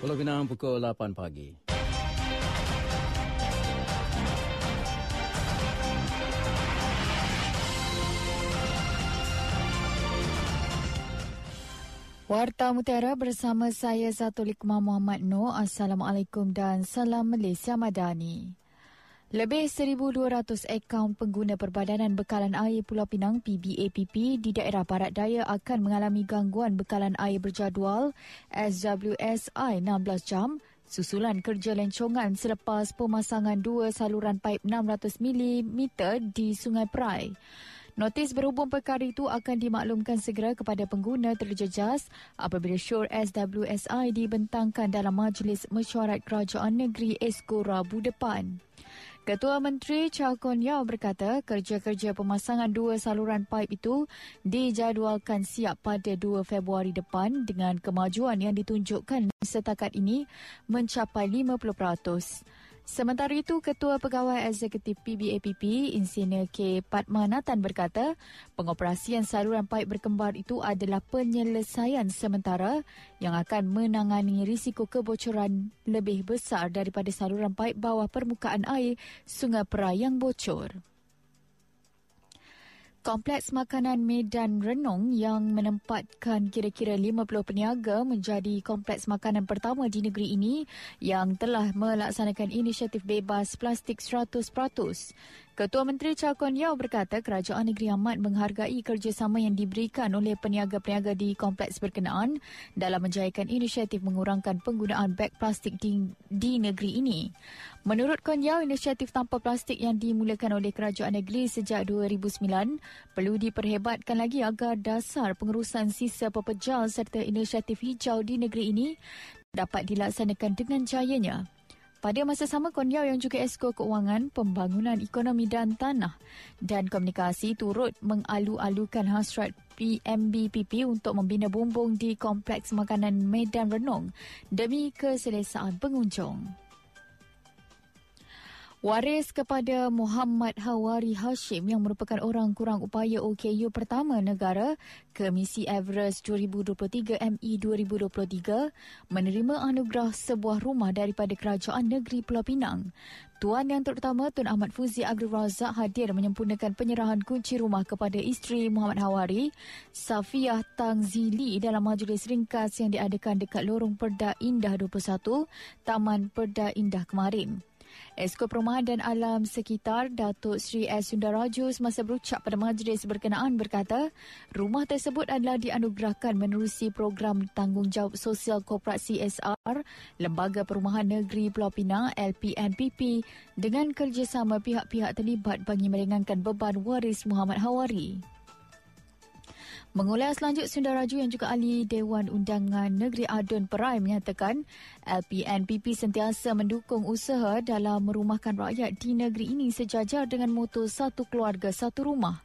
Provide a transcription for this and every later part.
Pulau Pinang pukul 8 pagi. Warta Mutiara bersama saya Zatulikma Muhammad Noor. Assalamualaikum dan salam Malaysia Madani. Lebih 1,200 akaun pengguna Perbadanan Bekalan Air Pulau Pinang PBAPP di daerah Barat Daya akan mengalami gangguan bekalan air berjadual SWSI 16 jam susulan kerja lencongan selepas pemasangan dua saluran paip 600 mm di Sungai Perai. Notis berhubung perkara itu akan dimaklumkan segera kepada pengguna terjejas apabila syur SWSI dibentangkan dalam Majlis Mesyuarat Kerajaan Negeri Esko Rabu depan. Ketua Menteri Chow Kon Yao berkata kerja-kerja pemasangan dua saluran paip itu dijadualkan siap pada 2 Februari depan dengan kemajuan yang ditunjukkan setakat ini mencapai 50%. Sementara itu, Ketua Pegawai Eksekutif PBAPP, Insinyur K. Patmanatan berkata, pengoperasian saluran paip berkembar itu adalah penyelesaian sementara yang akan menangani risiko kebocoran lebih besar daripada saluran paip bawah permukaan air Sungai Perai yang bocor. Kompleks makanan Medan Renung yang menempatkan kira-kira 50 peniaga menjadi kompleks makanan pertama di negeri ini yang telah melaksanakan inisiatif bebas plastik 100%. Ketua Menteri Chow Kon Yao berkata kerajaan negeri amat menghargai kerjasama yang diberikan oleh peniaga-peniaga di kompleks berkenaan dalam menjayakan inisiatif mengurangkan penggunaan beg plastik di, di negeri ini. Menurut Kon Yao, inisiatif tanpa plastik yang dimulakan oleh kerajaan negeri sejak 2009 perlu diperhebatkan lagi agar dasar pengurusan sisa pepejal serta inisiatif hijau di negeri ini dapat dilaksanakan dengan jayanya. Pada masa sama, Kondiau yang juga Esko Keuangan, Pembangunan Ekonomi dan Tanah dan Komunikasi turut mengalu-alukan hasrat PMBPP untuk membina bumbung di Kompleks Makanan Medan Renung demi keselesaan pengunjung. Waris kepada Muhammad Hawari Hashim yang merupakan orang kurang upaya OKU pertama negara ke misi Everest 2023 ME 2023 menerima anugerah sebuah rumah daripada Kerajaan Negeri Pulau Pinang. Tuan yang terutama Tun Ahmad Fuzi Abdul Razak hadir menyempurnakan penyerahan kunci rumah kepada isteri Muhammad Hawari, Safiah Tang Zili dalam majlis ringkas yang diadakan dekat Lorong Perda Indah 21, Taman Perda Indah kemarin. Esko Perumahan dan Alam Sekitar Datuk Sri S. Sundaraju semasa berucap pada majlis berkenaan berkata, rumah tersebut adalah dianugerahkan menerusi program tanggungjawab sosial korporasi SR Lembaga Perumahan Negeri Pulau Pinang LPNPP dengan kerjasama pihak-pihak terlibat bagi meringankan beban waris Muhammad Hawari. Mengulas lanjut Sundaraju yang juga ahli Dewan Undangan Negeri Adun Perai menyatakan LPNPP sentiasa mendukung usaha dalam merumahkan rakyat di negeri ini sejajar dengan moto satu keluarga satu rumah.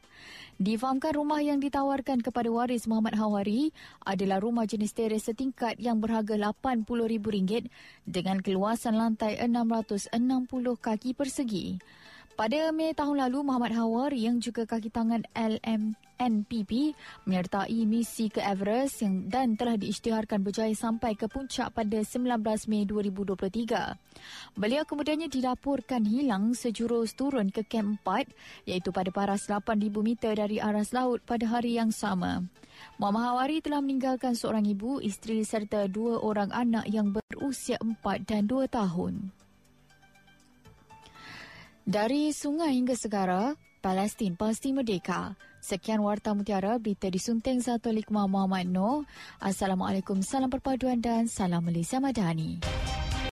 Difahamkan rumah yang ditawarkan kepada waris Muhammad Hawari adalah rumah jenis teres setingkat yang berharga RM80,000 dengan keluasan lantai 660 kaki persegi. Pada Mei tahun lalu, Muhammad Hawari yang juga kaki tangan LMNPP menyertai misi ke Everest yang dan telah diisytiharkan berjaya sampai ke puncak pada 19 Mei 2023. Beliau kemudiannya dilaporkan hilang sejurus turun ke Kem 4 iaitu pada paras 8,000 meter dari aras laut pada hari yang sama. Muhammad Hawari telah meninggalkan seorang ibu, isteri serta dua orang anak yang berusia 4 dan 2 tahun. Dari sungai hingga segara, Palestin pasti merdeka. Sekian Warta Mutiara, berita disunting satu Likma Muhammad Noor. Assalamualaikum, salam perpaduan dan salam Malaysia Madani.